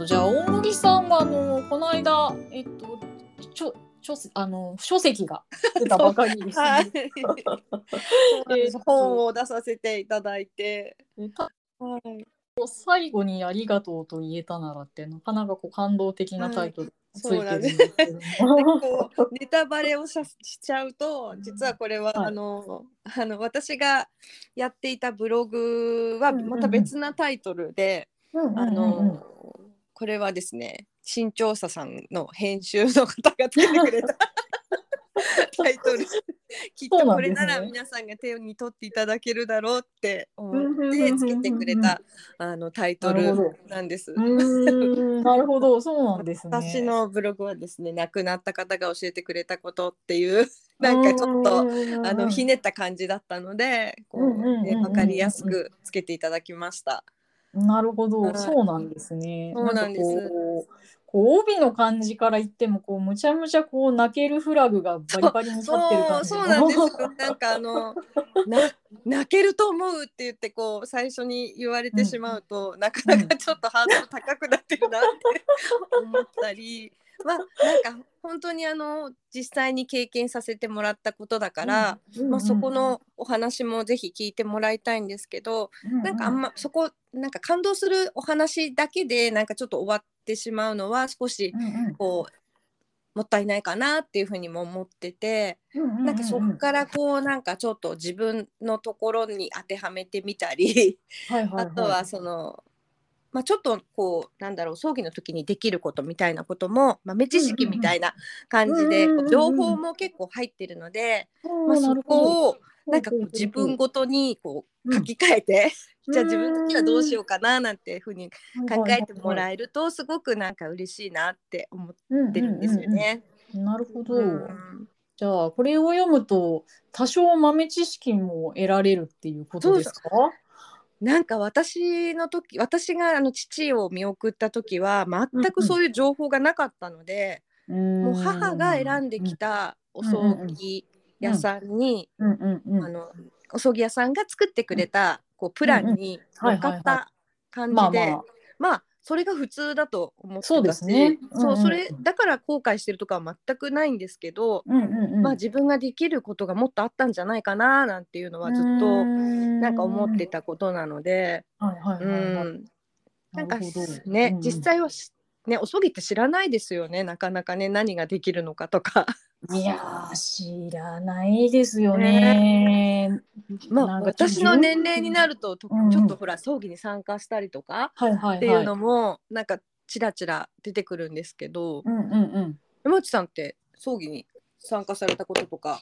とじゃあ大森さんはあのこの間えっとちょ書あの書籍が出たばかりです、ね。はい。本を出させていただいて。はい。最後にありがとうと言えたならってなかなかこう感動的なタイトルついてるんですけど、ネタバレをしちゃうと実はこれは、はい、あのあの私がやっていたブログはまた別なタイトルで、あのこれはですね新調査さんの編集の方がつけてくれた タイトル。きっとこれなら皆さんが手に取っていただけるだろうって思ってつけてくれたあのタイトルなんです。なるほど、そうなんですね。私のブログはですね、亡くなった方が教えてくれたことっていう なんかちょっとあのひねった感じだったので、こうねわかりやすくつけていただきました。なるほど、そうなんですね。そうなんです。こう帯の感じから言ってもこうむちゃむちゃこう泣けるフラグがバリバリに立ってる感じそうなんです なんかあのな泣けると思うって言ってこう最初に言われてしまうと、うん、なかなかちょっとハードル高くなってるなって思ったり。まあ、なんか本当にあの実際に経験させてもらったことだから、うん、まあ、そこのお話もぜひ聞いてもらいたいんですけど、うん、なんかあんまそこなんか感動するお話だけでなんかちょっと終わってしまうのは少しこう、もったいないかなっていうふうにも思ってて、なんかそこからこうなんかちょっと自分のところに当てはめてみたりあとはそのまあ、ちょっとこうなんだろう葬儀の時にできることみたいなことも豆知識みたいな感じで、情報も結構入ってるので、まあ、そこをなんかこう自分ごとにこう書き換えて、じゃあ自分的にはどうしようかななんていうふうに考えてもらえるとすごくなんか嬉しいなって思ってるんですよね。なるほど、うん、じゃあこれを読むと多少豆知識も得られるっていうことですか？なんか私の時私があの父を見送った時は全くそういう情報がなかったので、うん、もう母が選んできたお葬儀屋さんに、あのお葬儀屋さんが作ってくれたこうプランに乗っかった感じでまあそれが普通だと思ってそうですね、そうそれだから後悔してるとかは全くないんですけど、うんうんうん、まあ自分ができることがもっとあったんじゃないかななんていうのはずっとなんか思ってたことなので、なんかね、実際はねお葬儀って知らないですよねなかなかね何ができるのかとか。いや知らないですよね。ね。まあ私の年齢になると、うん、ちょっとほら葬儀に参加したりとかっていうのも、なんかちらちら出てくるんですけど、うんうんうん、山内さんって葬儀に参加されたこととか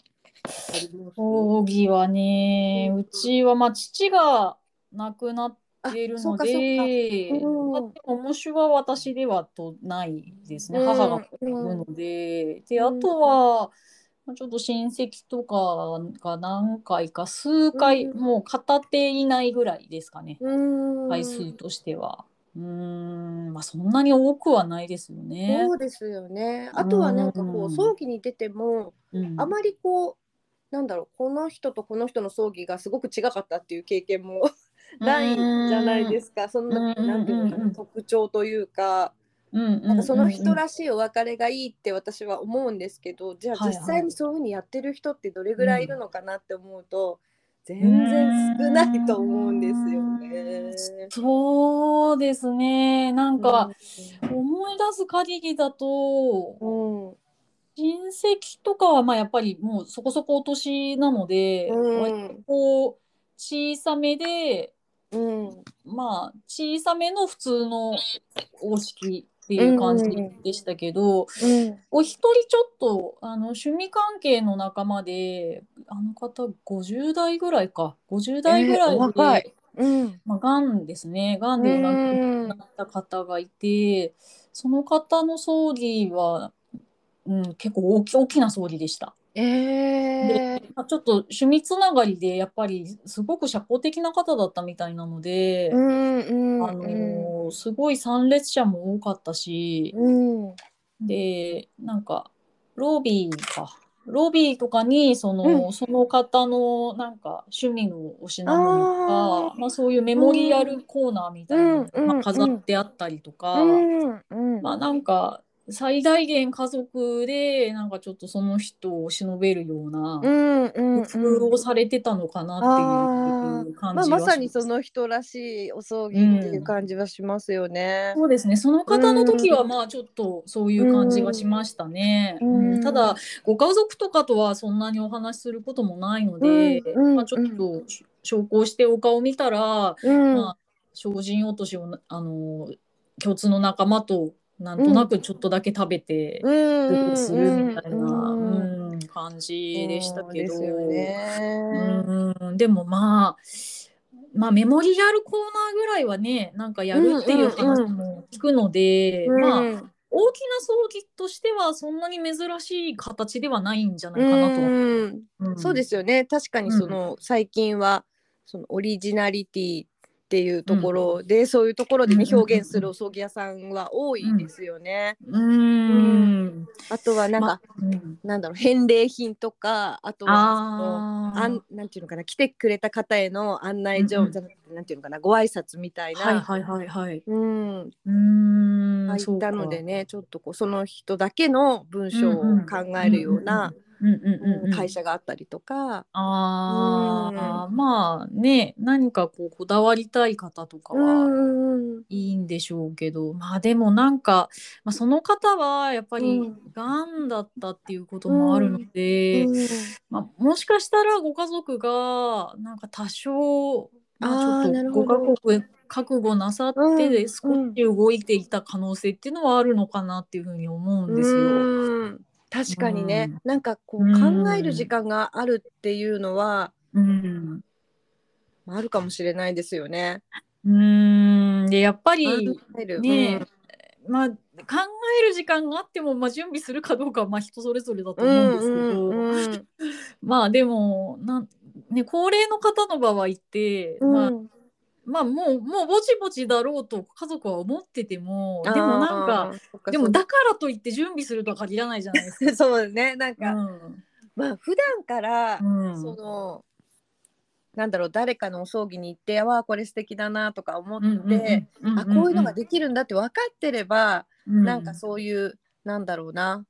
葬儀はねうちはまあ父が亡くなっているので、うん、面白は私ではとないですね、母がいるので、であとは、ちょっと親戚とかが何回か数回、もう片手いないぐらいですかね、回数としては。うん。まあそんなに多くはないですよね。そうですよね。あとはなんかこう葬儀に出ても、あまりこうなんだろうこの人とこの人の葬儀がすごく違かったっていう経験も ないじゃないですか。そんななんていうの特徴というか。なんかその人らしいお別れがいいって私は思うんですけどじゃあ実際にそういうふうにやってる人ってどれぐらいいるのかなって思うと、全然少ないと思うんですよね。そうですね。なんか思い出す限りだと、うん、親戚とかはまあやっぱりもうそこそこお年なので、うん、こう小さめでうん、まあ小さめの普通のお式っていう感じでしたけど、うん。うん、お一人ちょっとあの趣味関係の仲間であの方50代ぐらいか。50代ぐらいで、えー、うん。まあ、がんですね。がんで亡くなった方がいて、その方の葬儀は、うん、結構大き大きな葬儀でした。えー、ちょっと趣味つながりでやっぱりすごく社交的な方だったみたいなので、うんうんあのすごい参列者も多かったし、うん、でなんかロビーか。ロビーとかにその,、うん。その方のなんか趣味のお品物とあかまあ、そういうメモリアルコーナーみたいなのが、うんまあ、飾ってあったりとか、うんうん。まあなんか最大限家族でなんかちょっとその人を忍べるようなうんうん工夫をされてたのかなっていう感まあ、じはまさにしますその人らしいお葬儀っていう感じはしますよね。そうですね。その方の時はまあちょっとそういう感じがしましたね。うん。うん。ただご家族とかとはそんなにお話しすることもないので、うんうんまあ、ちょっと証拠してお顔見たら、うん。まあ、精進落としをあの共通の仲間となんとなくちょっとだけ食べてするみたいな、感じでしたけど。でもまあまあメモリアルコーナーぐらいはねなんかやるっていう話も聞くので、うんまあ大きな葬儀としてはそんなに珍しい形ではないんじゃないかなと。うん。うん。そうですよね。確かにその、最近はそのオリジナリティっていうところで、そういうところで、ねうんうん表現するお葬儀屋さんは多いですよね。うん。あとはなんか、まうん。なんだろう返礼品とかあとはあんなんていうのかな来てくれた方への案内状、うんうん。じゃなくてなんていうのかなご挨拶みたいな、はいはいはいはい。うん。うーん入ったのでねちょっとこうその人だけの文章を考えるようなうんうんうんうん会社があったりとか。ああ、まあね何かこうこだわりたい方とかうはんいいんでしょうけど、まあでもなんか、まあ、その方はやっぱりうん。がんだったっていうこともあるので、うんまあ、もしかしたらご家族がなんか多少、まあ、ちょっとご家族覚悟なさってで少し動いていた可能性っていうのはあるのかなっていうふうに思うんですよ。うん確かにね、うん。なんかこううん。考える時間があるっていうのは、うん。まああるかもしれないですよね。うーん。でやっぱり考える。ね、まあ考える時間があっても、まあ、準備するかどうかはまあ人それぞれだとうん思うんですけど、うんうん まあでもなん、ね、高齢の方の場合って、うん。まあまあもうもうぼちぼちだろうと家族は思っててもでもなんかでもだからといって準備するとは限らないじゃないですか。そうねなんか、うん。まあ普段から、うん。そのなんだろう誰かのお葬儀に行ってわあこれ素敵だなとか思って、あこういうのができるんだって分かってれば、なんかそういうなんだろうな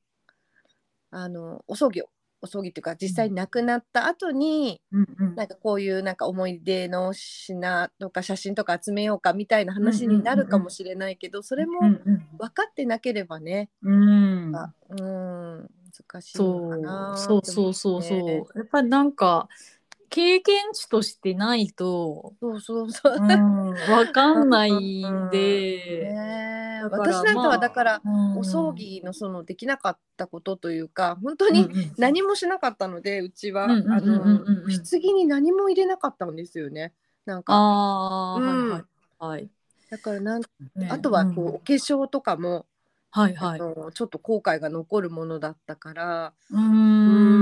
あのお葬儀をお葬儀っていうか実際に亡くなった後に、うんうん。なんかこういうなんか思い出の品とか写真とか集めようかみたいな話になるかもしれないけど、それもうん分かってなければね、うん。あうん難しいそうのかなそう。そうそうそう、ねやっぱりなんか経験値としてないと、そうそうそう。う。ん、わかんないんで、ね私なんかまあはだから、うん。お葬儀のそのできなかったことというか本当に何もしなかったのでうちは、うんうんうんあのうん。うん棺に何も入れなかったんですよね。なんか。ああ、うん。はいはいはい、だからなんね。あとはこう、んお化粧とかも、はいはい。ちょっと後悔が残るものだったから。うーん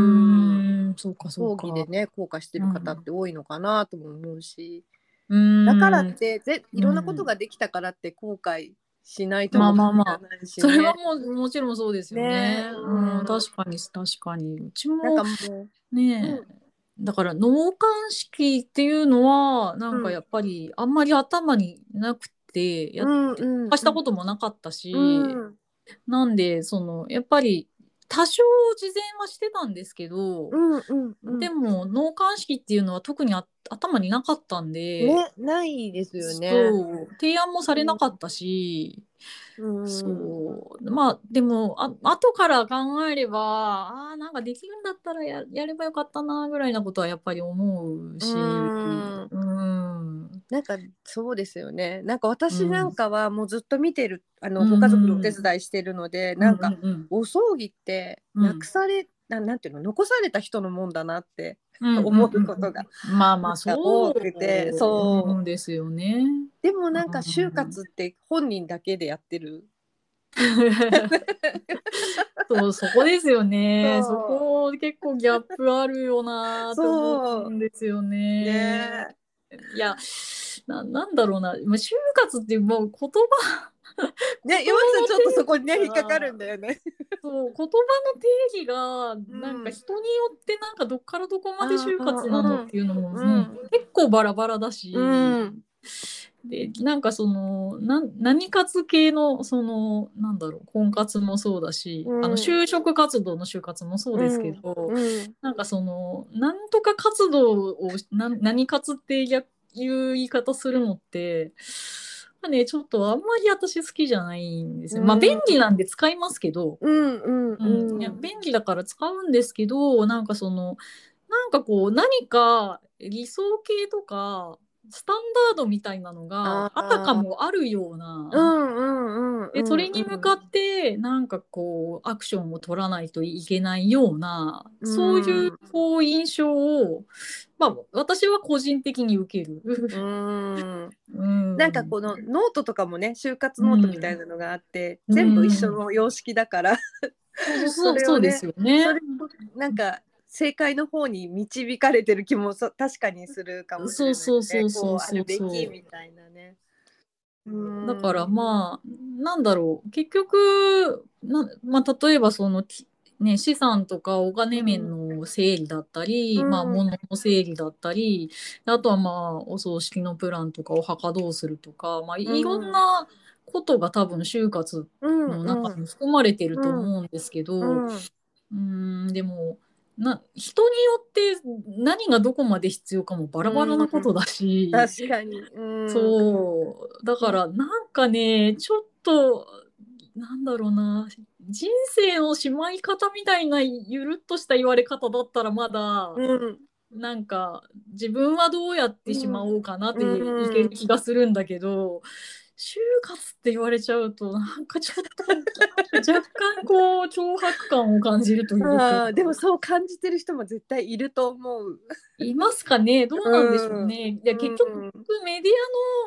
そうかそ葬うか。儀でね後悔してる方って多いのかなとも思うし、うーん。だからってぜいろんなことができたからって後悔しないともまあまあまあ。限らないしね。それはもうもちろんそうですよね。ね。うん。うん。確かに確かに。うちもなんかもうねえ、だから納棺式っていうのはなんかやっぱりあんまり頭になくてやっうんうんしたこともなかったし、うん。なんでそのやっぱり多少事前はしてたんですけど、うんうんうん。でも納棺式っていうのは特にあ頭になかったんで、ねないですよね。そう提案もされなかったし、うん。そうまあでもあ後から考えればあーなんかできるんだったらややればよかったなぐらいなことはやっぱり思うし、うん。うんなんかそうですよね。なんか私なんかはもうずっと見てる、あのうんご家族のお手伝いしてるので、なんかううお葬儀ってうんなくされ、ななんていうの残された人のもんだなってうん思うことが。まあまあそう多くてそううんですよね。でもなんか就活って本人だけでやってる。そうそこですよね。そこ結構ギャップあるよなと思うんですよね。ねいやななんだろうな。まあ就活っていうもう言葉。ね、山下さんちょっとそこにね引っかかるんだよね。そう言葉の定義がなんか人によってなんかどっからどこまで就活なのっていうのも、うん。うん結構バラバラだし、うんでなんかそのな何活系のそのなんだろう婚活もそうだし、うん。あの就職活動の就活もそうですけど、うん。なんかそのなんとか活動をな何活っていう言い方するのって。まあね、ちょっとあんまり私好きじゃないんですよ。まあうん便利なんで使いますけど、うん便利だから使うんですけどなんかそのなんかこう何か理想系とかスタンダードみたいなのがあたかもあるような。それに向かってなんかこうアクションを取らないといけないような、うんそういうこう印象を、まあ、私は個人的に受ける。うん。うん。なんかこのノートとかもね終活ノートみたいなのがあって、うん。全部一緒の様式だから、そうそうそれをねそうですよね。なんか正解の方に導かれてる気もそ 確かにするかもしれない、ね、そうそうそうそうこうみたいなね。だからまあなんだろう。結局な、まあ、例えばその、きね、資産とかお金面の整理だったり、うん。まあ、物の整理だったりあとはまあお葬式のプランとかお墓どうするとか、まあ、いろんなことが多分就活うんの中に含まれてると思うんですけど、うん。うんでもな人によって何がどこまで必要かもバラバラなことだし。確かに、うん、そう。だからなんかねちょっとなんだろうな。人生のしまい方みたいなゆるっとした言われ方だったらまだ、うん。なんか自分はどうやってしまおうかなっていうん。ける気がするんだけど、就活って言われちゃうとなんかちょっと若干こう 脅迫感を感じるというあかーでもそう感じてる人も絶対いると思う。いますかね？どうなんでしょうね？いや結局うん。メディ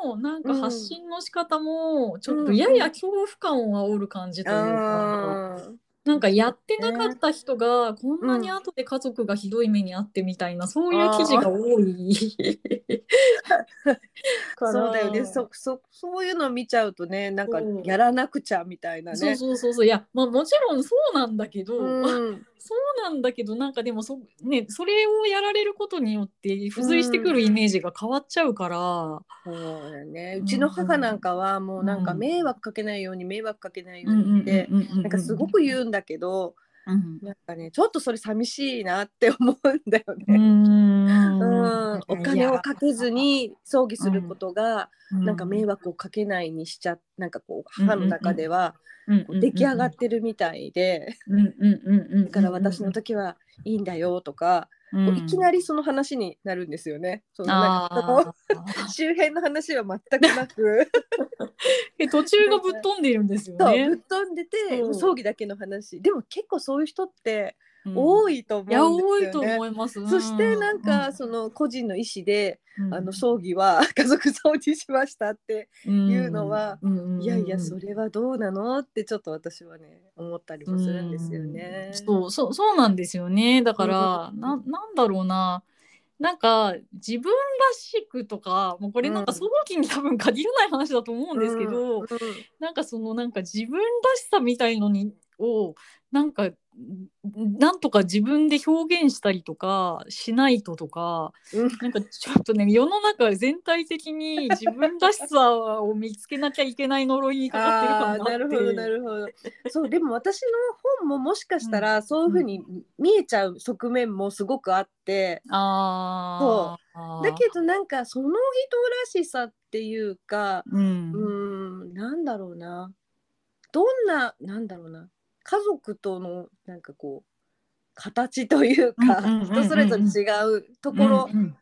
アのなんか発信の仕方もちょっとやや恐怖感を煽る感じというか、あー。なんかやってなかった人がこんなに後で家族がひどい目にあってみたいな、そういう記事が多い そうだよね。そそそういうのを見ちゃうとねなんかやらなくちゃみたいなね。そうそうそうそう。いや、まあ、もちろんそうなんだけど、うん。そうなんだけどなんかでもそ,、ね、それをやられることによって付随してくるイメージが変わっちゃうから、そうだよね。うちの母なんかはもうなんかうん迷惑かけないように迷惑かけないよううん。にってうんうんうんうん。なんかすごく言うんだけどうん。なんかねちょっとそれ寂しいなって思うんだようね。ん。うん、お金をかけずに葬儀することがいやなんか迷惑をかけないにしちゃなんかこう母の中ではうん出来上がってるみたいで。うんうんうんうんだから私の時はいいんだよとかうん。いきなりその話になるんですよね。そのなんか 周辺の話は全くなく。え途中がぶっ飛んでるんですよね。ぶっ。飛んでてそう葬儀だけの話。でも結構そういう人ってうん多いと思うんですいやよね。多いと思います。そしてなんかうその個人の意思で、うん。あの葬儀は 家族葬にしましたっていうのは、うん。いやいやそれはどうなのってちょっと私はね思ったりもするんですよね。うん。そうそうそうなんですよね。だから、うんななんだろうな。なんか自分らしくとかもうこれなんかうん。葬儀に多分限らない話だと思うんですけど、うん。なんかそのなんか自分らしさみたいのにをなんかなんとか自分で表現したりとかしないととかうん。なんかちょっとね世の中全体的に自分らしさを見つけなきゃいけない呪いにかかってるあ感があってーなるほどなるほど。そうでも私の本ももしかしたらそういうふうに見えちゃう側面もすごくあって、ああだけどなんかその人らしさっていうかうん。うーんなんだろうな。どんななんだろうな家族とのなんかこう形というか、人それぞれ違うところうん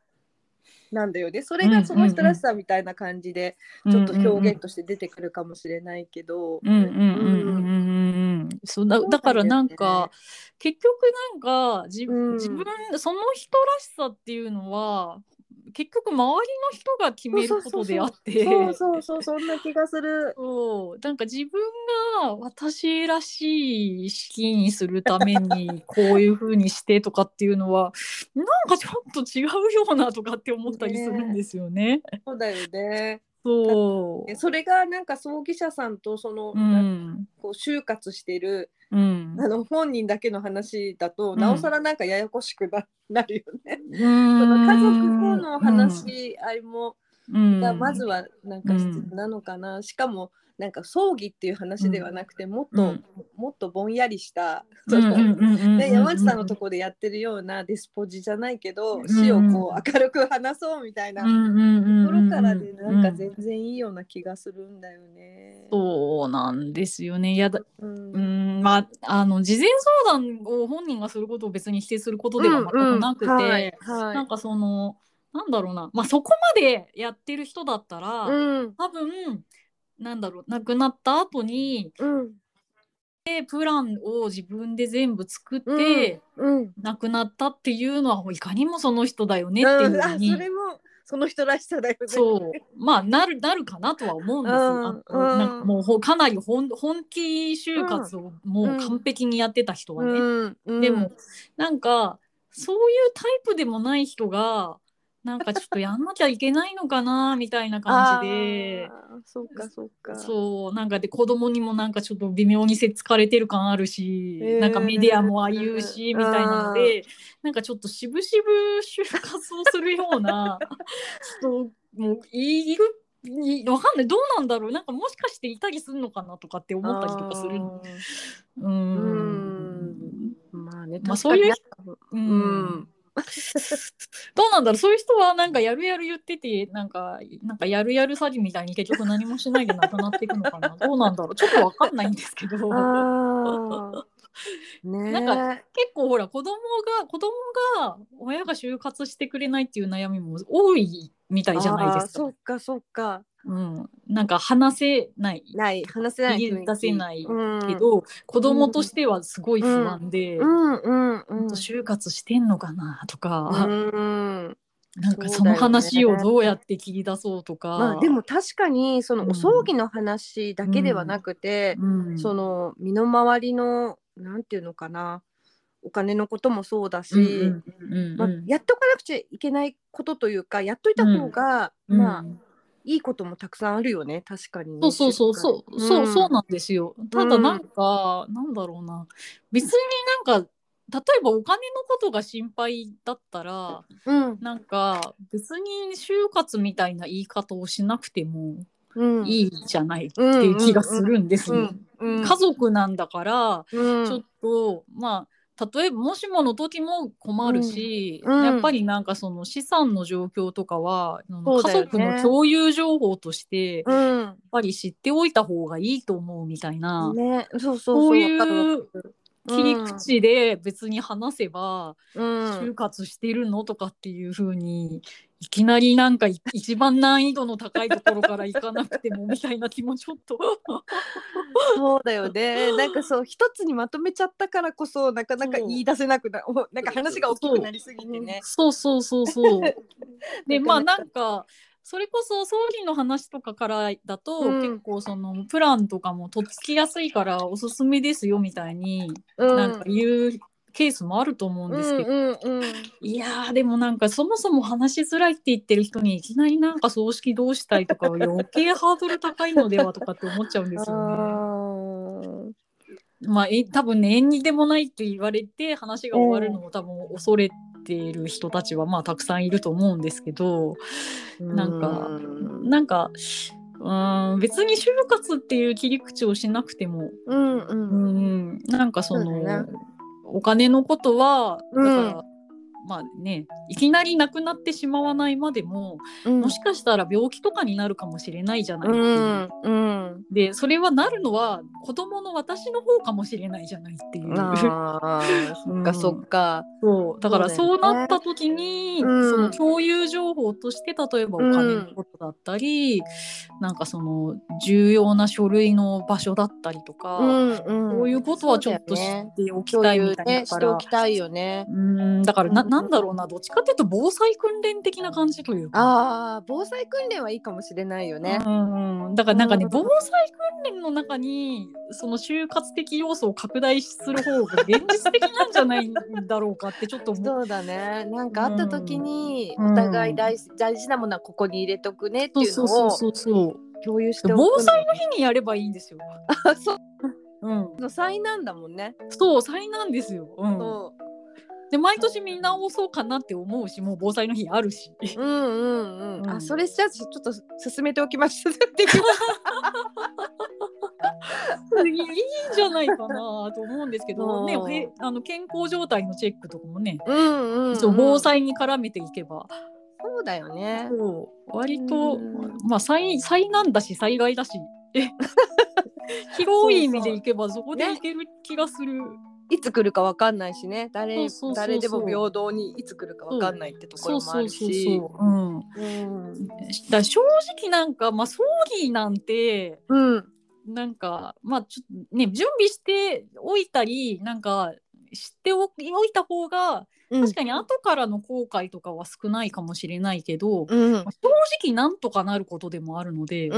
なんだよね、それがその人らしさみたいな感じでうんちょっと表現として出てくるかもしれないけど、うだだからなんか結局なんか自,、うん。自分その人らしさっていうのは結局周りの人が決めることであってそうそうそうそんな気がする。そうなんか自分が私らしい式にするために こういう風にしてとかっていうのはなんかちょっと違うようなとかって思ったりするんですよね。そうだよね。そうそれがなんか葬儀社さんとその、うんこう就活してるうん。あの本人だけの話だと、なおさらなんかややこしくななるよね。そその家族との話し合いも、うん。がまずはなんか必要なのかな、しかもなんか葬儀っていう話ではなくてもっと、うん。もっとぼんやりした、山内さんのとこでやってるようなディスポジじゃないけど、ん。死をこう明るく話そうみたいなところからでなんか全然いいような気がするんだよね。そうなんですよね。いやだうん。うん。まああの事前相談を本人がすることを別に否定することでは全くなくて、うんうんはいはい。なんかそのなんだろうな。まあそこまでやってる人だったら、うん。多分なんだろう亡くなった後にうん。でプランを自分で全部作って、うん亡くなったっていうのはいかにもその人だよねっていうふうに、それもその人らしさだよね。そう。まあなるなるかなとは思うんですよ。うんあのうん。なんかもうほかなり本本気就活をもう完璧にやってた人はね。うんうん。でもなんかそういうタイプでもない人がなんかちょっとやんなきゃいけないのかなみたいな感じで。そうかそうか。そうなんかで子供にもなんかちょっと微妙にせっつかれてる感あるし、へーなんかメディアもああいうしみたいなのでなんかちょっと渋々就活をするような 人もいるいわかんないどうなんだろう。なんかもしかしていたりするのかなとかって思ったりとかするの。うー。ん。まあね、まあそういうううん。ん。どうなんだろうそういう人はなんかやるやる言っててなんかなんかやるやる詐欺みたいに結局何もしないでなくなっていくのかなどうなんだろうちょっとわかんないんですけど。ねなんか結構ほら子供が子供が親が就活してくれないっていう悩みも多いみたいじゃないですかそっ。かそっか。うん、なんか話せない。ない。話せない出せないうん。けど、子供としてはすごい不安で、うん。うん。うん。就活してんのかなとか、うん。なんかその話をどうやって切り出そうとか。まあでも確かにそのうんお葬儀の話だけではなくて、うん、その身の回りのなんていうのかな。お金のこともそうだし、うんうんうんうんまあ、やっとかなくちゃいけないことというかやっといた方が、うん。まあいいこともたくさんあるよね。確かにね、そうそうそうそう、そうそうななんですよ。ただなんか、なんだろうな。別になんか例えばお金のことが心配だったらうん。なんか別に就活みたいな言い方をしなくてもうん。いいじゃないっていう気がするんです家族なんだから、うん。ちょっとまあ例えばもしもの時も困るし、うん。うん。やっぱりなんかその資産の状況とかは、ね。家族の共有情報としてやっうんぱり知っておいた方がいいと思うみたいな、ね。そうそういう切り口で別に話せば、うん。就活してるのとかっていう風にいきなりなんかい一番難易度の高いところから行かなくてもみたいな気もちょっと。そうだよね。なんかそう一つにまとめちゃったからこそなかなか言い出せなくな、おなんか話が大きくなりすぎてね。そうそうそうそう。でまあなんかそれこそ葬儀の話とかからだと、うん結構そのプランとかもとっつきやすいからおすすめですよみたいに、うんなんか言うケースもあると思うんですけど、うんうんうん。いやーでもなんかそもそも話しづらいって言ってる人にいきなりなんか葬式どうしたいとかは余計ハードル高いのではとかって思っちゃうんですよね。あまあえ多分ね縁にでもないって言われて話が終わるのを多分恐れている人たちはまあたくさんいると思うんですけどーなんかうん。なんかうーん別に就活っていう切り口をしなくても、うんううんん、なんかそのねお金のことはだうん。から、まあねいきなりなくなってしまわないまでも、うんもしかしたら病気とかになるかもしれないじゃないってういう。んうん。でそれはなるのは子供の私の方かもしれないじゃないっていう。ああ、そっかそっか。そうだからそうなった時に、うんその共有情報として例えばお金のことだったり、なんかその重要な書類の場所だったりとか。そういうことはちょっと知っておきたいみたいねだから、しておきたいよね。うんだからなうんなんだろうなどっちかっていうと防災訓練的な感じというか。ああ防災訓練はいいかもしれないよね。うん、だからなんかね、うん防災訓練の中にその就活的要素を拡大する方が現実的なんじゃないんだろうかってちょっと。そうだね。なんかあった時にうん。お互い大事大事なものはここに入れとくねっていうのをそうそうそう共有して防災の日にやればいいんですよ。あそう。うん、災難だもんね。そう災難ですよ。うん、そうで毎年見直そうかなって思うしもう防災の日あるし。うんうんうん。うんあそれじゃあちょっと進めておきましたっていう。いんじゃないかなと思うんですけど、ねあの健康状態のチェックとかもね、うんうん、うん。そう防災に絡めていけば、そうだよね。割と、うんまあ災災難だし災害だしえ？広い意味でいけばそこでいける気がする。いつ来るかわかんないしね。誰誰でも平等にいつ来るかわかんないってところもあるし。正直なんか、まあ、葬儀なんてうん。なんかまあちょっとね準備しておいたりなんか知っておおいた方がうん確かに後からの後悔とかは少ないかもしれないけど、うん。正直なんとかなることでもあるので、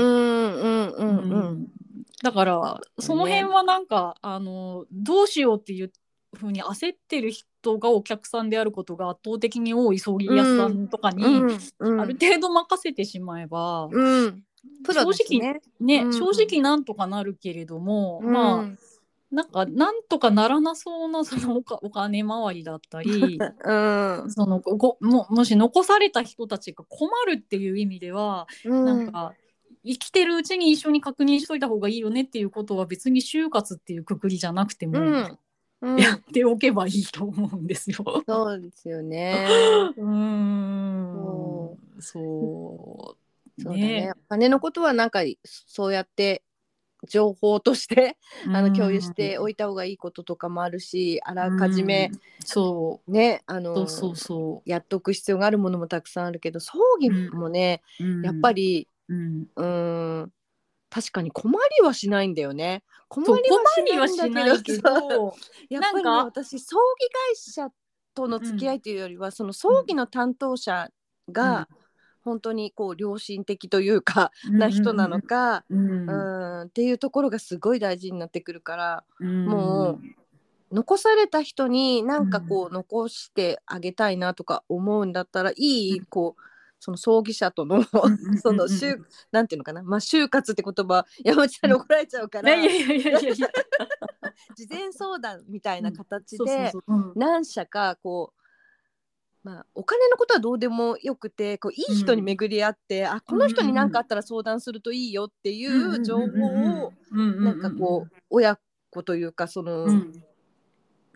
うんうんうんううんん。だからその辺はなんか、あのどうしようっていうふうに焦ってる人がお客さんであることが圧倒的に多い葬儀屋さんとかに、うんある程度任せてしまえば、うん。プロですね。ね、うん正直なんとかなるけれども、うんまあなんかなんとかならなそうなそのおかお金回りだったり うん。そのごももし残された人たちが困るっていう意味では、なんか生きてるうちに一緒に確認しといた方がいいよねっていうことは別に就活っていうくくりじゃなくても、うん。うん。やっておけばいいと思うんですよ。そうですよね。うーんそそうそうだね。お金のことはなんかそうやって情報としてあの共有しておいた方がいいこととかもあるし、あらかじめうんそねあのうそうそうそやっとく必要があるものもたくさんあるけど葬儀もね、う、うんやっぱ、りうん、ん。確かに困りはしないんだよね。困りはししないいんだけどどやっぱりね私葬儀会社との付き合いというよりは、その葬儀の担当者が本当にこう良心的というか、な人なのか、うん。うん、っていうところがすごい大事になってくるからうん。もう残された人になんかこう残してあげたいなとか思うんだったらいいこうその葬儀者とのその就なんていうのかな。まあ就活って言葉山内さんに怒られちゃうから。事前相談みたいな形で何社かこうまあ、お金のことはどうでもよくてこういい人に巡り合って、あこの人に何かあったら相談するといいよっていう情報をなんかこう親子というかその、うん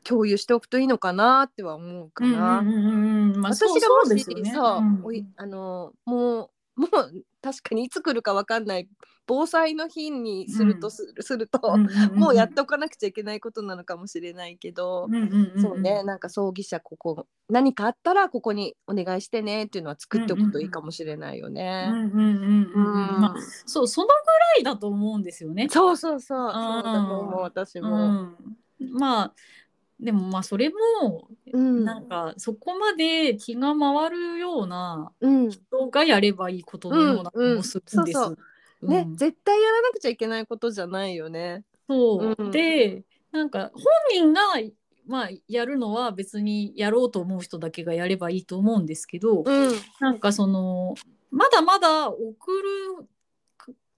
共有しておくといいのかなっては思うかな。うんうんうんうんまあそう私がもしさ、うんおいあのもうもう確かにいつ来るかわかんない防災の日にするとす, るすると、うんうんうんもうやっておかなくちゃいけないことなのかもしれないけど、うんうんうんん。そうねなんか葬儀社ここ何かあったらここにお願いしてねっていうのは作っておくといいかもしれないようんね。そうそのぐらいだと思うんですよね。そうそうそう。そうだと思う私うも。ん、まあでもまあそれもうん。なんかそこまで気が回るようなうん。人がやればいいことのような気もするんです。ね、絶対やらなくちゃいけないことじゃないよね。そう、うん。でなんか本人がまあやるのは別にやろうと思う人だけがやればいいと思うんですけど、うん。なんかそのまだまだ送る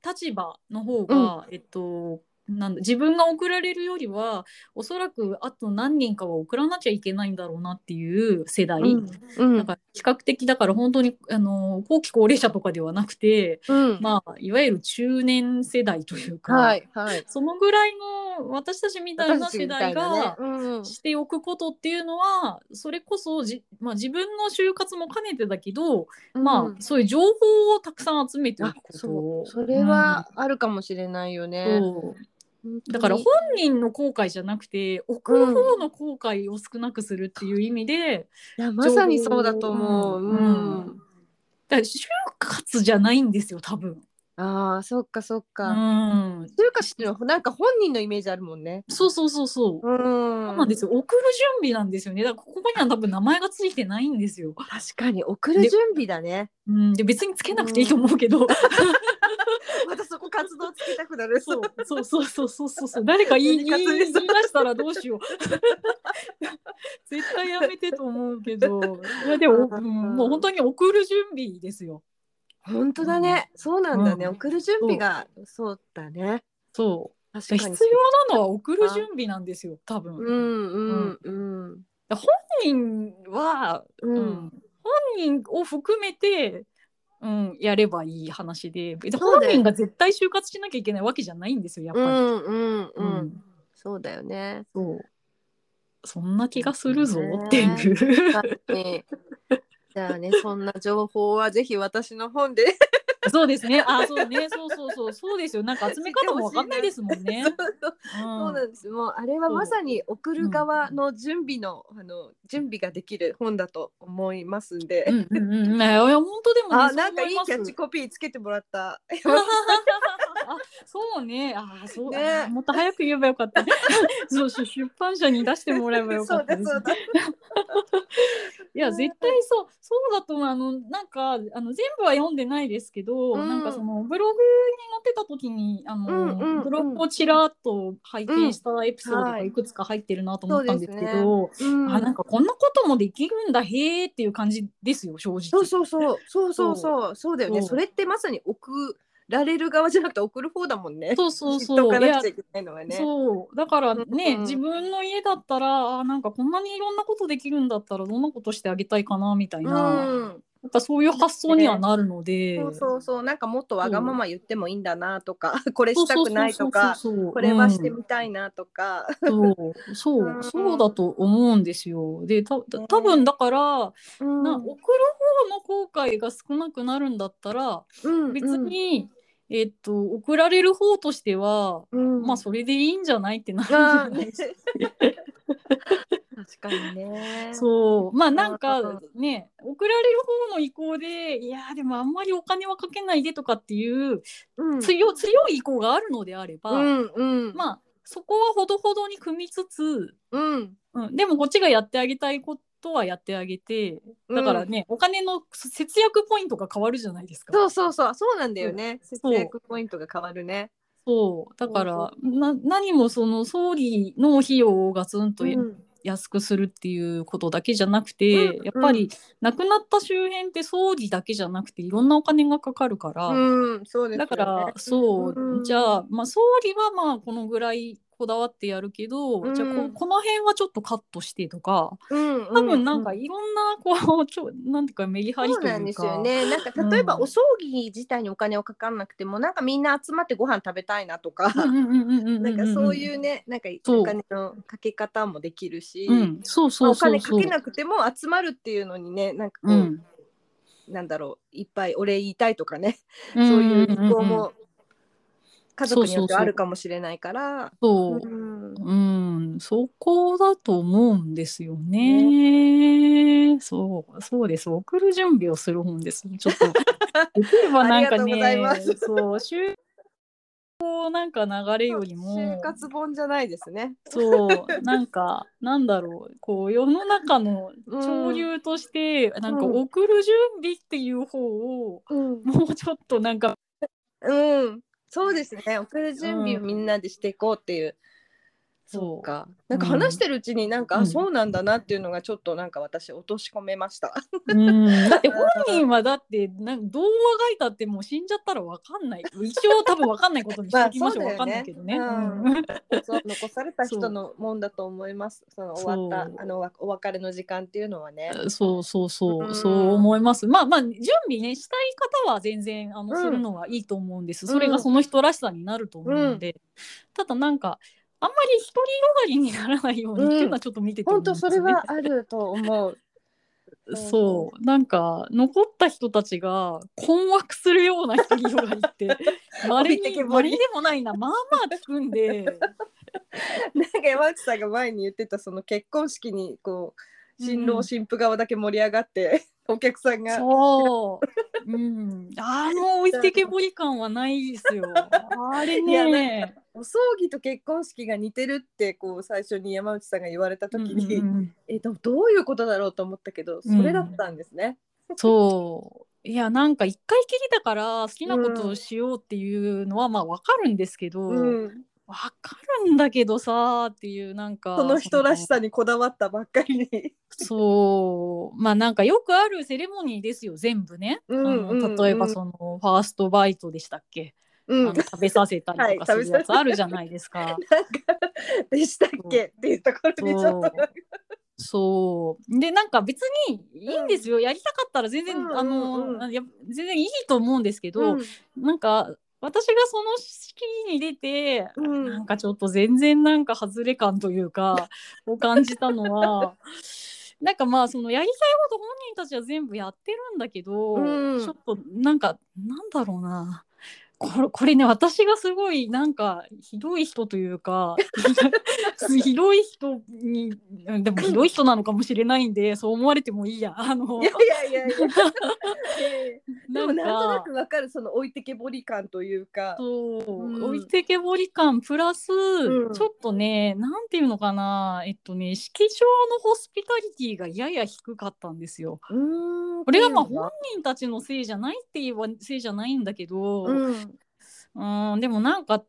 立場の方が、えっとなんだ自分が送られるよりはおそらくあと何人かは送らなきゃいけないんだろうなっていう世代、うんうん。なんか比較的だから本当にあの後期高齢者とかではなくて、うん。まあ、いわゆる中年世代というか、はいはい。そのぐらいの私たちみたいな世代がうんしておくことっていうのはそれこそじ、まあ、自分の就活も兼ねてだけど、まあ、そういう情報をたくさん集めておあくこと。そう。それはあるかもしれないようんね。だから本人の後悔じゃなくて送る方の後悔を少なくするっていう意味で、いやまさにそうだと思う。ううんんだから就活じゃないんですよ多分。ああそっかそっうか。ん。就活っていうのはなんか本人のイメージあるもんね。そうそうそうそう。うん。そうなんですよ。送る準備なんですよね。だからここには多分名前がついてないんですよ。確かに送る準備だね。うん、で別につけなくていいと思うけど、活動つけたくなる。そうそうそうそうそうそうそう誰か言い言い何言い出したらどうしよう。絶対やめてと思うけど、いやでも、うん、もう本当に送る準備ですよ。本当だね。そうなんだね。うん送る準備がそうだね。そう。必要なのは送る準備なんですよ。多分。うんうんうん。本人は、ううんん、本人を含めて。うん、やればいい話で別に本人が絶対就活しなきゃいけないわけじゃないんですよやっぱり。うんうんううんん。そうだよね。そう。そんな気がするぞねっていう。はいじゃあね、そんな情報はぜひ私の本で。そうですね。あ、そうね。そうそうそう。そうですよ。なんか集め方もわかんないですもんね。そうなんです。もうあれはまさに送る側の準備の、あの準備ができる本だと思いますんで。うんうんうん。ね、いや本当でもね。あ、なんかいいキャッチコピーつけてもらった。あ、そうね。あ、そう。ね。あもっと早く言えばよかった。そうそう出版社に出してもらえばよかった いや絶対そうそうだとあのなんかあの全部は読んでないですけど、うん。なんかそのブログに載ってた時にあの、うんうんうん。ブログをちらっと拝見したエピソードがはい。いくつか入ってるなと思ったんですけど、うん。あなんかこんなこともできるんだへーっていう感じですよ正直。そうそうそう。そうそうそう。そうだよね。それってまさに送られる側じゃなくて送る方だもんね。そうそうそう。ね。そう。だからね、うん。自分の家だったらあなんかこんなにいろんなことできるんだったらどんなことしてあげたいかなみたいな、うん。やっぱそういう発想にはなるので、そうそうそう。なんかもっとわがまま言ってもいいんだなとかこれしたくないとかこれはしてみたいなとか、そう。そう。うんそうだと思うんですよ。でたた多分だから、うん。な送る方の後悔が少なくなるんだったらうん。別に、えっと送られる方としては、うん。まあそれでいいんじゃないってなるんじゃないです確かにね。そう。まあなんうかんね送られる方の意向でいやでもあんまりお金はかけないでとかっていううん。強強い意向があるのであれば、うんうん。まあそこはほどほどに組みつつ、うん。うん、でもこっちがやってあげたいことはやってあげてだからね、お金の節約ポイントが変わるじゃないですか。そうそうそう。そうなんだよね。節約ポイントが変わるね。そう。だからな何もその総理の費用をガツンとうん。安くするっていうことだけじゃなくて、うん。やっぱり亡くなった周辺って葬儀だけじゃなくていろんなお金がかかるから、うん。そうでね。だからそう、うん。じゃあ、まあ、総理はまあこのぐらいこだわってやるけど、うん。じゃあここの辺はちょっとカットしてとかうん多分なんかういろんなこうちょなんていうかメリハリそうなんですというかよね。なんか例えばうんお葬儀自体にお金をかかんなくても、なんかみんな集まってご飯食べたいなとか、うんうんうんうんうんうんなんかそういうね、なんかお金のかけ方もできるし、うん、そうそうそうそう。金かけなくても集まるっていうのにね、なんかこう、うん。なんだろう、いっぱいお礼言いたいとかね、うんそういう意向うん。うんうんも家族によってはあるかもしれないから。そううんうん、そこだと思うんですよね。そう、そうです。送る準備をする本です。ちょっと。できればなんかねそう、就こうなんか流れよりも。就活本じゃないですね。そう、なんか、なんだろう、こう世の中の潮流として、なんかうん送る準備っていう方を。うん、もうちょっとなんか、うん、そうですね。送る準備をみんなでしていこうっていう。そうか。なんか話してるうちになんか、あうん。そうなんだなっていうのがちょっとなんか私落とし込めました。うん、だって本人はだってなん童話書いたってもう死んじゃったらわかんない。一応多分わかんないことにしておきましょう、わかんないけどね。うん。うん。そう残された人のもんだと思います。その終わったあのわお別れの時間っていうのはね。そうそうそう、うん。そう思います。まあまあ準備ねしたい方は全然あの、うん。するのはいいと思うんです。それがその人らしさになると思うので、ただなんかあんまり一人よがりにならないようにっていうのはちょっと見てて思本当それはあると思う。そう。なんか残った人たちが困惑するような一人よがりって まれにまれでもないな。まあまあつくんで。なんか山内さんが前に言ってたその結婚式にこう新郎うん。新婦側だけ盛り上がって、お客さんが。そう、うん、あの置いてけぼり感はないですよ。あれね。お葬儀と結婚式が似てるってこう最初に山内さんが言われた時に、うんうんうん。えどどういうことだろうと思ったけどそれだったんですね。そう。いやなんか一回きりだから好きなことをしようっていうのはまあわかるんですけど、うん、わかるんだけどさっていうなんかその人らしさにこだわったばっかりに。そう。まあなんかよくあるセレモニーですよ全部ね、うんあうんうん。の例えばそのファーストバイトでしたっけ、うん、あの食べさせたりとかはいするやつあるじゃないですか。でしたっけ？っていう。ところでちょっとそう。でなんか別にいいんですよ、やりたかったら全然、うんうんうん。あのや全然いいと思うんですけど、うん。なんか私がその式に出て、うん。なんかちょっと全然なんか外れ感というか を感じたのはなんかまあそのやりたいこと本人たちは全部やってるんだけど、うん。ちょっとなんかなんだろうなこれ これね私がすごいなんかひどい人というか ひどい人にうんでもひどい人なのかもしれないんでそう思われてもいいやあのいやいやいやいや。え ーでもなんとなかくわかるその置いてけぼり感というか。そう、うん置いてけぼり感プラス、んちょっとねなんていうのかなえっとね式場のホスピタリティがやや低かったんですよ。これがまあ本人たちのせいじゃないって言えばせいじゃないんだけど、うんうん、でもなんか例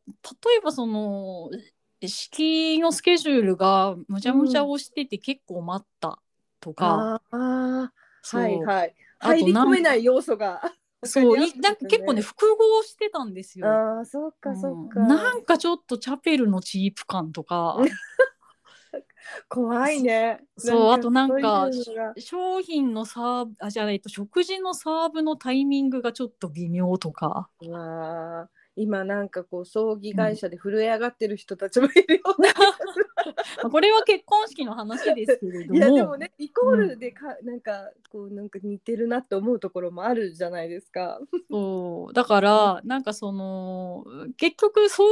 えばその式のスケジュールがむちゃむちゃ押してて結構待ったとか、ああそうはいはい。あと入り込めない要素が。そういなんか結構ね複合してたんですよ。ああそうかそうか。うんなんかちょっとチャペルのチープ感とか 怖いね。そうあとなんかそういうのが商品のサーブあじゃあ、えっと、食事のサーブのタイミングがちょっと微妙とかうわあ今なんかこう葬儀会社で震え上がってる人たちもいるよね。まあこれは結婚式の話ですけれども。いやでもねイコールでか、なんかこうなんか似てるなって思うところもあるじゃないですか。そう。だからなんかその結局総合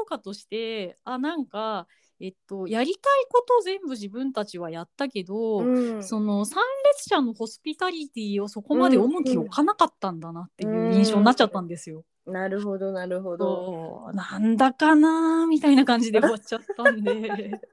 評価としてあなんかえっとやりたいことを全部自分たちはやったけど、うん。その参列者のホスピタリティをそこまで重きを置かなかったんだなっていう印象になっちゃったんですよ。なるほどなるほど。なんだかなーみたいな感じで終わっちゃったんで。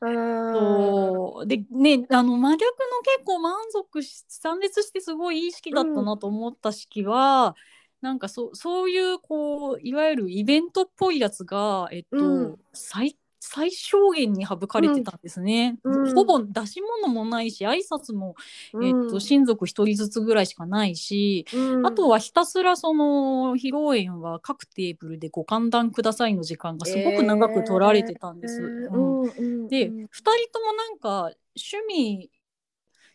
うんそうでねあの真逆の結構満足し参列してすごいいい式だったなと思った式は、なんかそそういうこういわゆるイベントっぽいやつが、えっとうん最最小限に省かれてたんですね、うん。ほぼ出し物もないし挨拶も、えっと、親族一人ずつぐらいしかないし、うん。あとはひたすらその披露宴は各テーブルでご歓談くださいの時間がすごく長く取られてたんです。で、うん2人ともなんか趣味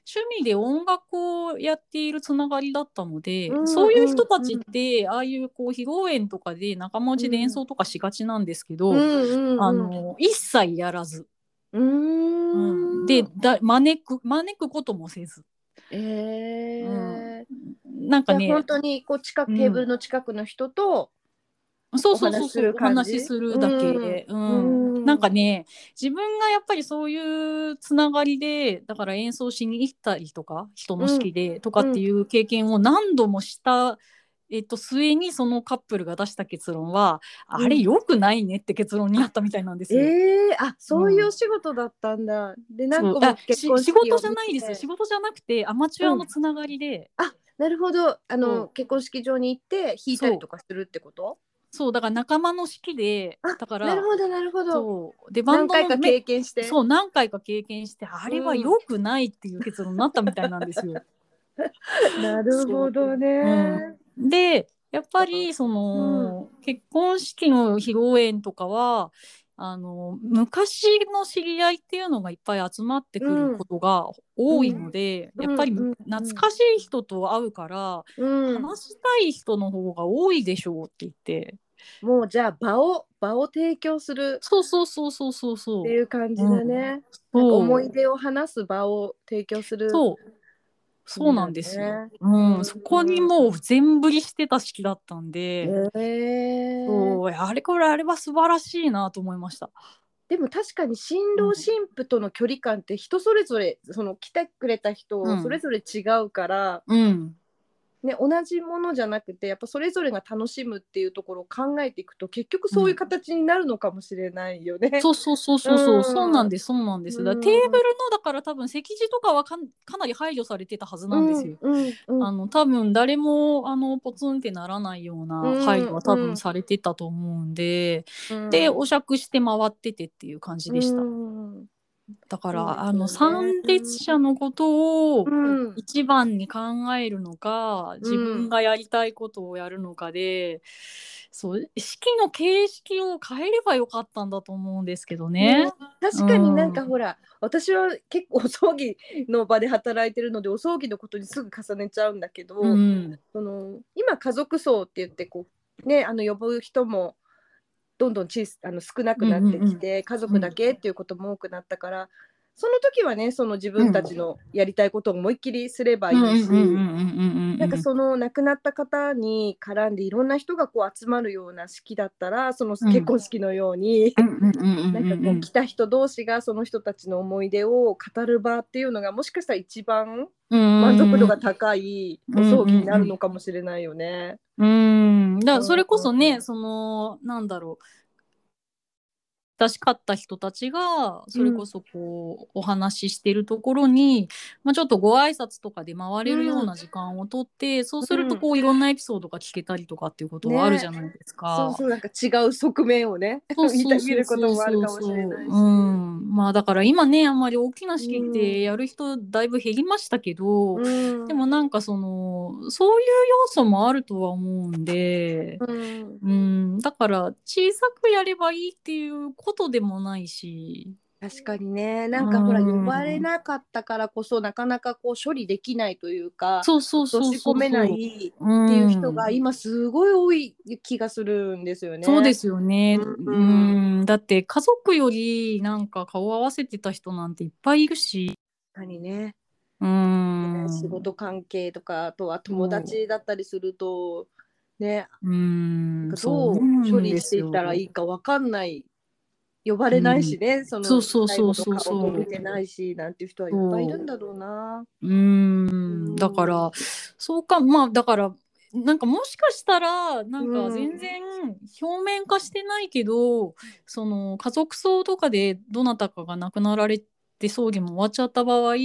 趣味で音楽をやっているつながりだったので、うんそういう人たちって、ああいうこう披露宴とかで仲間内で演奏とかしがちなんですけど、うんあの一切やらず、うーん。うん。でだ招く招くこともせず。えー。なんかね本当にこう近くうん。テーブルの近くの人と、そうそうそうそうお話しするだけ、うん。うん。なんかね自分がやっぱりそういうつながりでだから演奏しに行ったりとか人の式でとかっていう経験を何度もした、えっと、末にそのカップルが出した結論は、うん。あれ良くないねって結論になったみたいなんですよ。えー、あそういうお仕事だったんだ、うあし結婚式仕事じゃないですよ。仕事じゃなくてアマチュアのつながりで、なるほど。あそのう。結婚式場に行って弾いたりとかするってこと？そうだから仲間の式であだからなるほどなるほど。そう。でバン何回かドのメ経験して。そう何回か経験してあれは良くないっていう結論になったみたいなんですよ。なるほどね、でやっぱりその、結婚式の披露宴とかはあの昔の知り合いっていうのがいっぱい集まってくることが多いので、うん。やっぱりうんうん。懐かしい人と会うから、うん。話したい人の方が多いでしょうって言ってもうじゃあ場を場を提供するそうそうそうそうそうそう。っていう感じだね、なん。かそう。思い出を話す場を提供するそう。そうなんですよ。ね。うん、そこにもう全振りしてた式だったんで、へえそう。あれこれあれは素晴らしいなと思いました。でも確かに新郎新婦との距離感って人それぞれその来てくれた人それぞれ違うから、うんね、同じものじゃなくてやっぱそれぞれが楽しむっていうところを考えていくと結局そういう形になるのかもしれないよね。そうそうそうそうそう、うんそうなんですそうなんです。だテーブルのだから多分席次とかはかんかなり配慮されてたはずなんですよ。うんうんうんあの多分誰もあのポツンってならないようなうん配慮は多うん分されてたと思うんで、うんでお酌して回っててっていう感じでした。うんだから、ね。あの参列者のことをうん。一番に考えるのか、自分がやりたいことをやるのかで、そう式の形式を変えればよかったんだと思うんですけどね。確かになんかうんほら、私は結構お葬儀の場で働いてるのでお葬儀のことにすぐ重ねちゃうんだけど、うん、その今家族葬って言ってこうねあの呼ぶ人もどんどんあの少なくなってきて、家族だけっていうことも多くなったから、その時はねその自分たちのやりたいことを思いっきりすればいいし。なんかその亡くなった方に絡んでいろんな人がこう集まるような式だったらそのうん。結婚式のように、ななんかこう来た人同士がその人たちの思い出を語る場っていうのがもしかしたら一番満足度が高いお葬儀になるのかもしれないよね。うん、だからそれこそね、うんそのなんだろう親しかった人たちがそれこそこう、お話ししてるところに、まあ、ちょっとご挨拶とかで回れるような時間をとって、そうするとこういろんなエピソードが聞けたりとかっていうことはあるじゃないですそうか。そうなんか違う側面をね 見ることもあるかもしれないし。うん、まあだから今ねあんまり大きな式ってやる人だいぶ減りましたけど、うん。でもなんかそのそういう要素もあるとは思うんで、うん。うん、だから小さくやればいいっていうことでもないし、確かにね。なんかほらうん呼ばれなかったからこそなかなかこう処理できないというかそうそうそうそう閉じ込めないっていう人が今すごい多い気がするんですよね。そうですよね、ううん。ん、だって家族よりなんか顔合わせてた人なんていっぱいいるし、確かにね、うん、仕事関係とかあとは友達だったりするとねうん、どう処理していったらいいかわかんない呼ばれないしね、そのそうそうそうそう。最後の顔も見てないしなんていう人はいっぱいいるんだろうな。う。ーん。だからそうかまあだからなんかもしかしたらなんか全然表面化してないけど、その家族葬とかでどなたかが亡くなられて葬儀も終わっちゃった場合、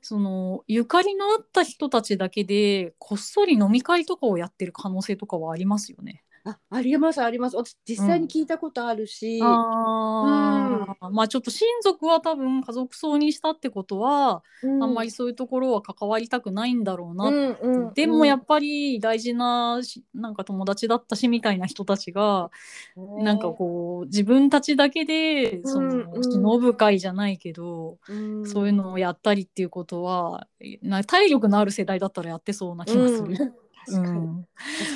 そのゆかりのあった人たちだけでこっそり飲み会とかをやってる可能性とかはありますよね。あありますあります。私実際に聞いたことあるし、あー。まあちょっと親族は多分家族葬にしたってことは、うん。あんまりそういうところは関わりたくないんだろうな。うんうんでもやっぱり大事なしなんか友達だったしみたいな人たちが、なんかこう自分たちだけでその、うん。うん忍ぶ会じゃないけど、うん。そういうのをやったりっていうことはな体力のある世代だったらやってそうな気がする。確かに。うん。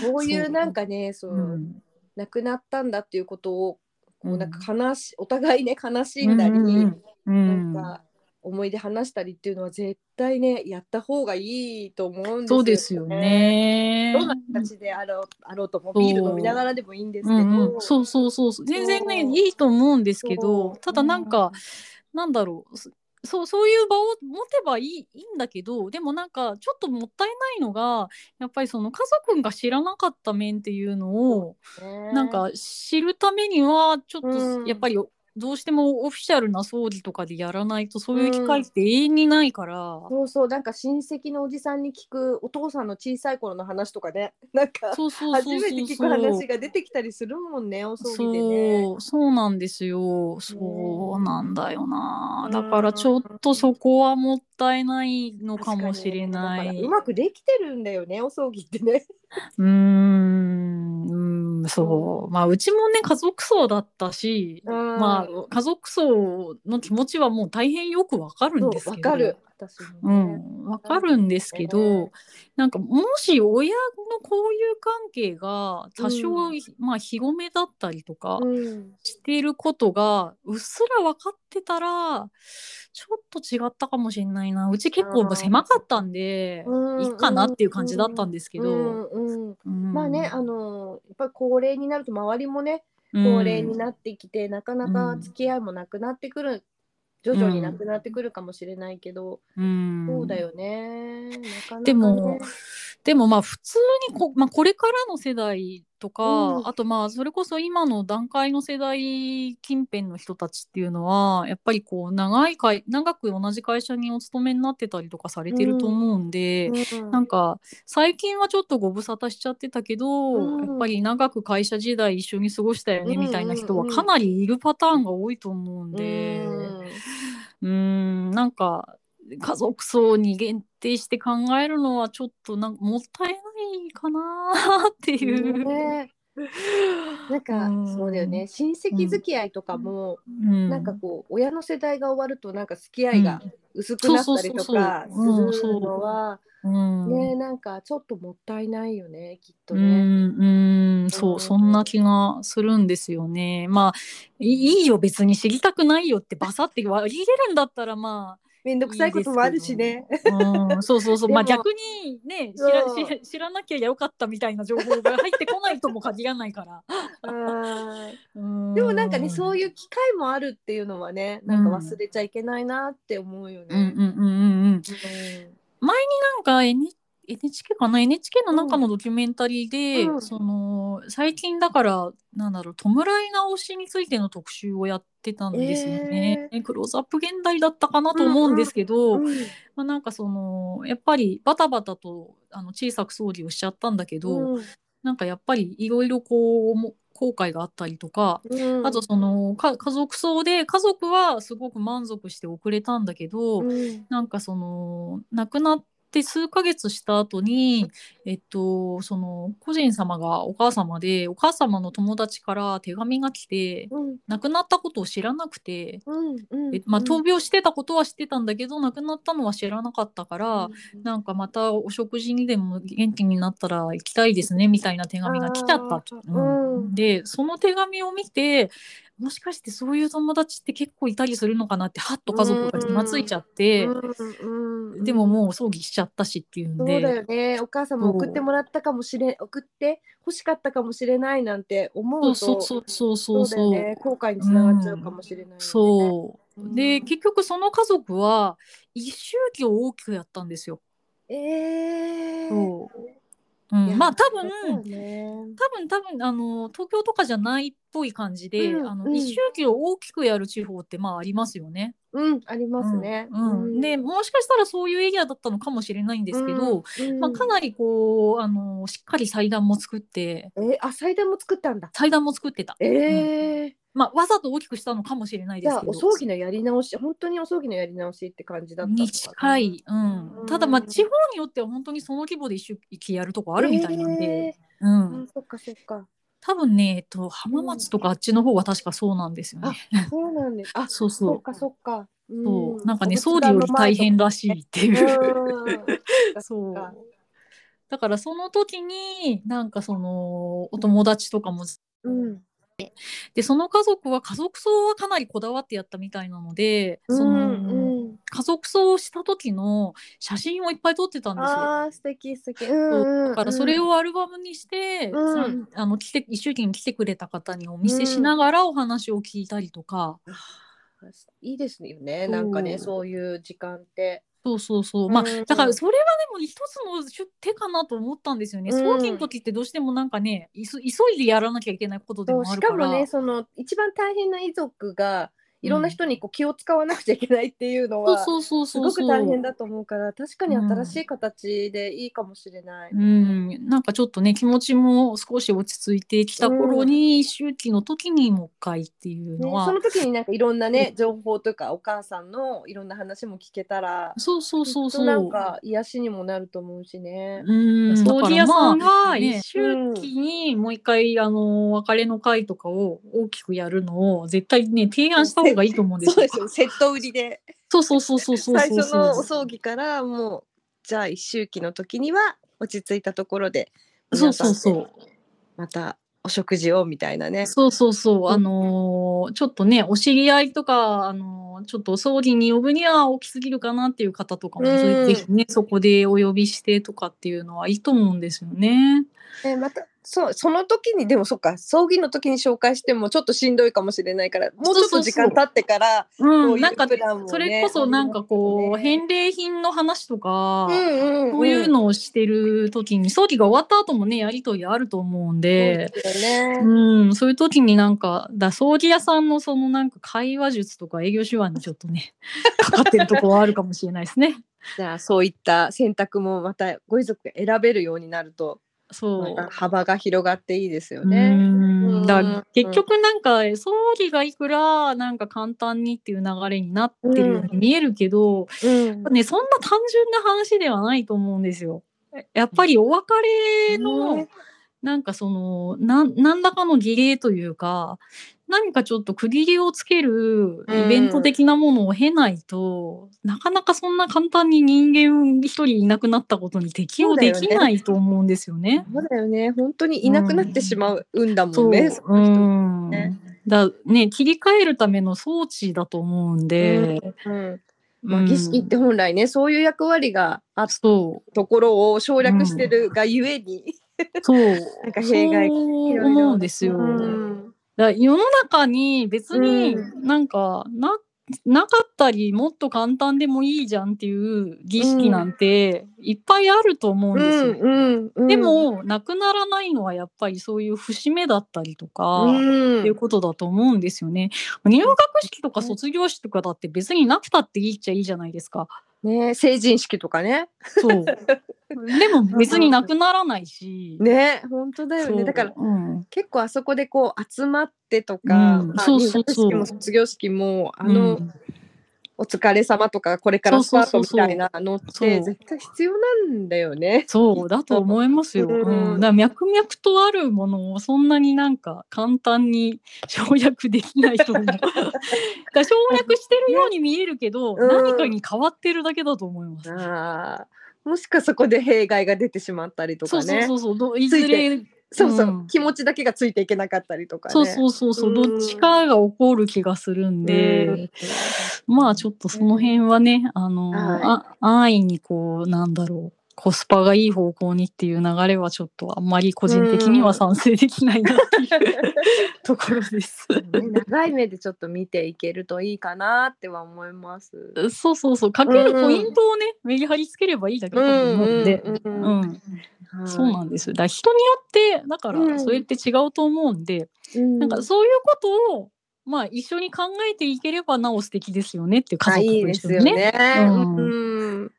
そういうなんかねそう、うん。亡くなったんだっていうことをこううん。なんか悲しお互いね悲しんだり、うんうんなんか思い出話したりっていうのは絶対ねやった方がいいと思うんですよ、ね。そうですよ。ね。どんな形であろうあろうともビール飲みながらでもいいんですけど、うんうん、そうそうそうそう。全然ねいいと思うんですけどただなんか、なんだろうそそうそういう場を持てばいいいいんだけどでもなんかちょっともったいないのがやっぱりその家族が知らなかった面っていうのを、ね。なんか知るためにはちょっうん。とやっぱりどうしてもオフィシャルな葬儀とかでやらないとそういう機会って永遠にないから。そうそう。なんか親戚のおじさんに聞くお父さんの小さい頃の話とかね。なんかそうそう初めて聞く話が出てきたりするもんねお葬儀でね。そう。そうなんですよ。そうなんだよな、うん。だからちょっとそこはもったいないのかもしれない、だからうまくできてるんだよねお葬儀ってね。うーん。うんそう。まあうちもね家族葬だったし、うん。まあ家族葬の気持ちはもう大変よくわかるんですけど。わかる私もうね。ん、わかるんですけど、うんなんかもし親の交友関係が多少、うん。まあ広めだったりとか、うん。していることがうっすら分かってたらちょっと違ったかもしれないな。うち結構狭かったんで、うんいいかなっていう感じだったんですけど、まあねあのやっぱり高齢になると周りもね高齢になってきて、なかなか付き合いもなくなってくる、徐々になくなってくるかもしれないけど、うん、そうだよね。ねでも、でもまあ普通にこ,、まあ、これからの世代とか、うんあとまあそれこそ今の段階の世代近辺の人たちっていうのはやっぱりこう長い会長く同じ会社にお勤めになってたりとかされてると思うんで、うん。なんか最近はちょっとご無沙汰しちゃってたけど、うん。やっぱり長く会社時代一緒に過ごしたよねうんみたいな人はかなりいるパターンが多いと思うんで。うんなんか家族層に限定して考えるのはちょっとなんかもったいないかなっていう。ね。なんかうん。そうだよね。親戚付き合いとかも、うん。なんかこう親の世代が終わるとなんか付き合いが薄くなったりとかするのはう。ん。ねなんかちょっともったいないよねきっとうね。んうん。そううん。そんな気がするんですよね。まあいいいよ別に知りたくないよってバサって割り入れるんだったらまあめんどくさいこともあるしね。うん、そうそうそう、まあ逆にね知ら知ら知らなきゃよかったみたいな情報が入ってこないとも限らないから。うん。でもなんかねそういいう機会もあるっていうのはねなんか忘れちゃいけないなって思うよね。うん。うんうんうんうん。なんか N NHK かな？NHK の中のドキュメンタリーで、うん。その最近だからなんだろう弔い直しについての特集をやってたんですよね。クローズアップ現代だったかなと思うんですけど、うん。まあ、なんかそのやっぱりバタバタとあの小さく葬儀をしちゃったんだけど、うん。なんかやっぱりいろいろこうも後悔があったりとか、うん。あとそのか家族葬で家族はすごく満足して遅れたんだけど、うん。なんかその亡くなって数ヶ月した後にえっとその個人様がお母様でお母様の友達から手紙が来てうん。亡くなったことを知らなくて。うんうんえまあ、闘病してたことは知ってたんだけど亡くなったのは知らなかったから、うんなんかまたお食事にでも元気になったら行きたいですねみたいな手紙が来ちゃったでその手紙を見てもしかしてそういう友達って結構いたりするのかなってはっと家族が気がついちゃって、うんうんでももう葬儀しちゃったしっていうんで。そうだよね。お母さんも送ってもらったかもしれ送って欲しかったかもしれないなんて思うとそうそうそうそうそうね。後悔につながっちゃうかもしれないよね、そう。うん。で結局その家族は一周忌を大きくやったんですよ。えー、そううん、まあ多分だね。多分多分あの東京とかじゃないっぽい感じで、あのうん。うん一周忌を大きくやる地方ってまあありますよね。うんありますね、うんうん。でもしかしたらそういうエリアだったのかもしれないんですけど、うんまあ、かなりこうあのしっかり祭壇も作ってえー、あ祭壇も作ったんだ。祭壇も作ってた、えーまあ、わざと大きくしたのかもしれないですけど。お葬儀のやり直し本当にお葬儀のやり直しって感じだったに近い、うん。うんただまあ地方によっては本当にその規模で一周忌やるとこあるみたいなんで、えうーん。あ、そっかそっか。多分ね、えっと、浜松とかあっちの方は確かそうなんですよね。そうなんです。あそうそう。そっかそっか。そう、なんかね、お総理より大変らしいってう。いう。ん そうか。だからその時に、なんかその、お友達とかも、うんで、その家族は家族葬はかなりこだわってやったみたいなので、その、うん。家族葬をした時の写真をいっぱい撮ってたんですよ。ああ素敵素敵。うんうんだからそれをアルバムにして、うん。さあの来て一周忌に来てくれた方にお見せしながらお話を聞いたりとか、いいですよね。なんかねそういう時間ってそうそうそう。まあ、うんだからそれはでも一つの手手かなと思ったんですよね。うん葬儀の時ってどうしてもなんかね、急いでやらなきゃいけないことでもあるか。からもねその一番大変な遺族がいろんな人にこう気を使わなくちゃいけないっていうのは、そうそうすそうそう。ごく大変だと思うから確かに新しい形でいいかもしれない。うん、なんかちょっとね気持ちも少し落ち着いてきた頃に、周期の時にもう一回っていうのね、は、その時になんかいろんなね情報とかお母さんのいろんな話も聞けたらそうそうそうそう。なんか癒しにもなると思うしね。うん、葬儀屋さんがね。一周期にもう一回あの別れの会とかを大きくやるのを絶対ね提案した方がいいと思うんですよ。そうですよ。セット売りで。そうそうそうそうそう最そう。初のお葬儀からもうじゃあ一周期の時には落ち着いたところでそうそうそうでまたお食事をみたいなね。そうそうそう、ん。あのーちょっとねお知り合いとか、あのーちょっと葬儀に呼ぶには大きすぎるかなっていう方とかも、うん。ぜひねそこでお呼びしてとかっていうのはいいと思うんですよね。えまたそその時にでもそっか葬儀の時に紹介してもちょっとしんどいかもしれないからもうちょっと時間経ってからうん、なんかそれこそなんかこう返礼品の話とか、うんうん、こういうのをしてる時に葬儀が終わった後もねやりとりあると思うんで。そうね。うん、そういう時になんかだ葬儀屋さんのそのなんか会話術とか営業手腕にちょっとね かかってるところはあるかもしれないですね。じゃあそういった選択もまたご遺族が選べるようになるとそう。幅が広がっていいですようね。ん。だ結局なんか葬儀がいくらなんか簡単にっていう流れになってるように見えるけど、うん。ね、そんな単純な話ではないと思うんですよ。やっぱりお別れの、ね。なんかその何らかの儀礼というか何かちょっと区切りをつけるイベント的なものを経ないと、なかなかそんな簡単に人間一人いなくなったことに適応できないと思うんですよね。そうだよね。本当にいなくなってしまうんだもんね。だね切り替えるための装置だと思うんで、うん。まあ、うん。儀式って本来ねそういう役割があったところを省略してるがゆえに、そう。なんか弊害そう思うんですよ。うんだ世の中に別にうなんかな,、なかったりもっと簡単でもいいじゃんっていう儀式なんていっぱいあると思うんですよ。うんうんでもなくならないのはやっぱりそういう節目だったりとか、うんっていうことだと思うんですよね。入学式とか卒業式とかだって別になくたっていいっちゃいいじゃないですか。ね成人式とかね。そう。でも別になくならないし。ね本当だよね。だからうん、結構あそこでこう集まってとか、うん。まあそうそうそう。入学式も卒業式もあの、うんお疲れ様とかこれからスタートみたいなのっそうて絶対必要なんだよね。そうだと思いますよ。うんうん、だ脈々とあるものをそんなになんか簡単に省略できないと思う。だ省略してるように見えるけど、うん何かに変わってるだけだと思います。あーもしかそこで弊害が出てしまったりとそうかね。そうそうそうどいずれそうそう。うん。気持ちだけがついていけなかったりとかね。そうそうそうそう、うん。どっちかが起こる気がするんで、うん。まあちょっとその辺はね、あの、はあ安易にこうなんだろうコスパがいい方向にっていう流れはちょっとあんまり個人的には賛成できないなっていうところです。ね。長い目でちょっと見ていけるといいかなっては思います。そうそうそう。かけるポイントをね、メリハリつければいいだけだと思うんで。うんうんうんはいそうなんです。だ人によってだかうんらそれって違うと思うんで、うんなんかそういうことをまあ一緒に考えていければなお素敵ですよねっていう家あ族いいですよと一緒にね。ね。うんうん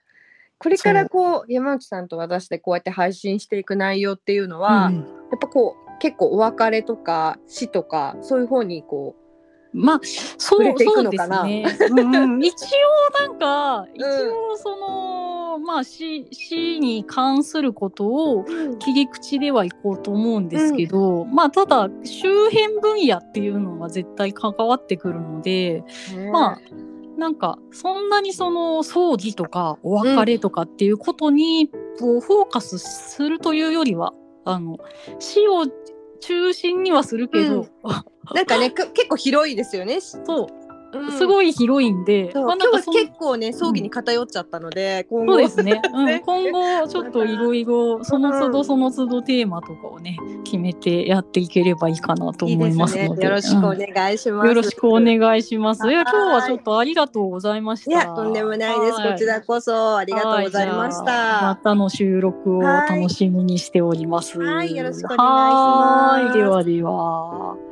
これからこう山内さんと私でこうやって配信していく内容っていうのは、うんやっぱこう結構お別れとか死とかそういう方にこまあそうそうですね。うんうん、一応なんか一応その、まあ死死に関することをう、切り口ではいこうと思うんですけど、まあただ周辺分野っていうのは絶対関わってくるので、まあなんかそんなにその葬儀とかお別れとかっていうことにこうフォーカスするというよりは、あの死を中心にはするけど、うん。なんかねく結構広いですよね。そううん。すごい広いんで、まあ今日は結構ね葬儀に偏っちゃったので、今後。そうですね、うん。ね 今後ちょっといろいろその都度その都度テーマとかをね決めてやっていければいいかなといいで。思いますのでよろしくおうん願いします。よろしくお願いします。い。やはい今日はちょっとありがとうございました。いやとんでもないです。はこちらこそありがとうございましはじゃあまた。たの収録を楽しみにしております。はいはい。よろしくお願いします。はい。ではでは。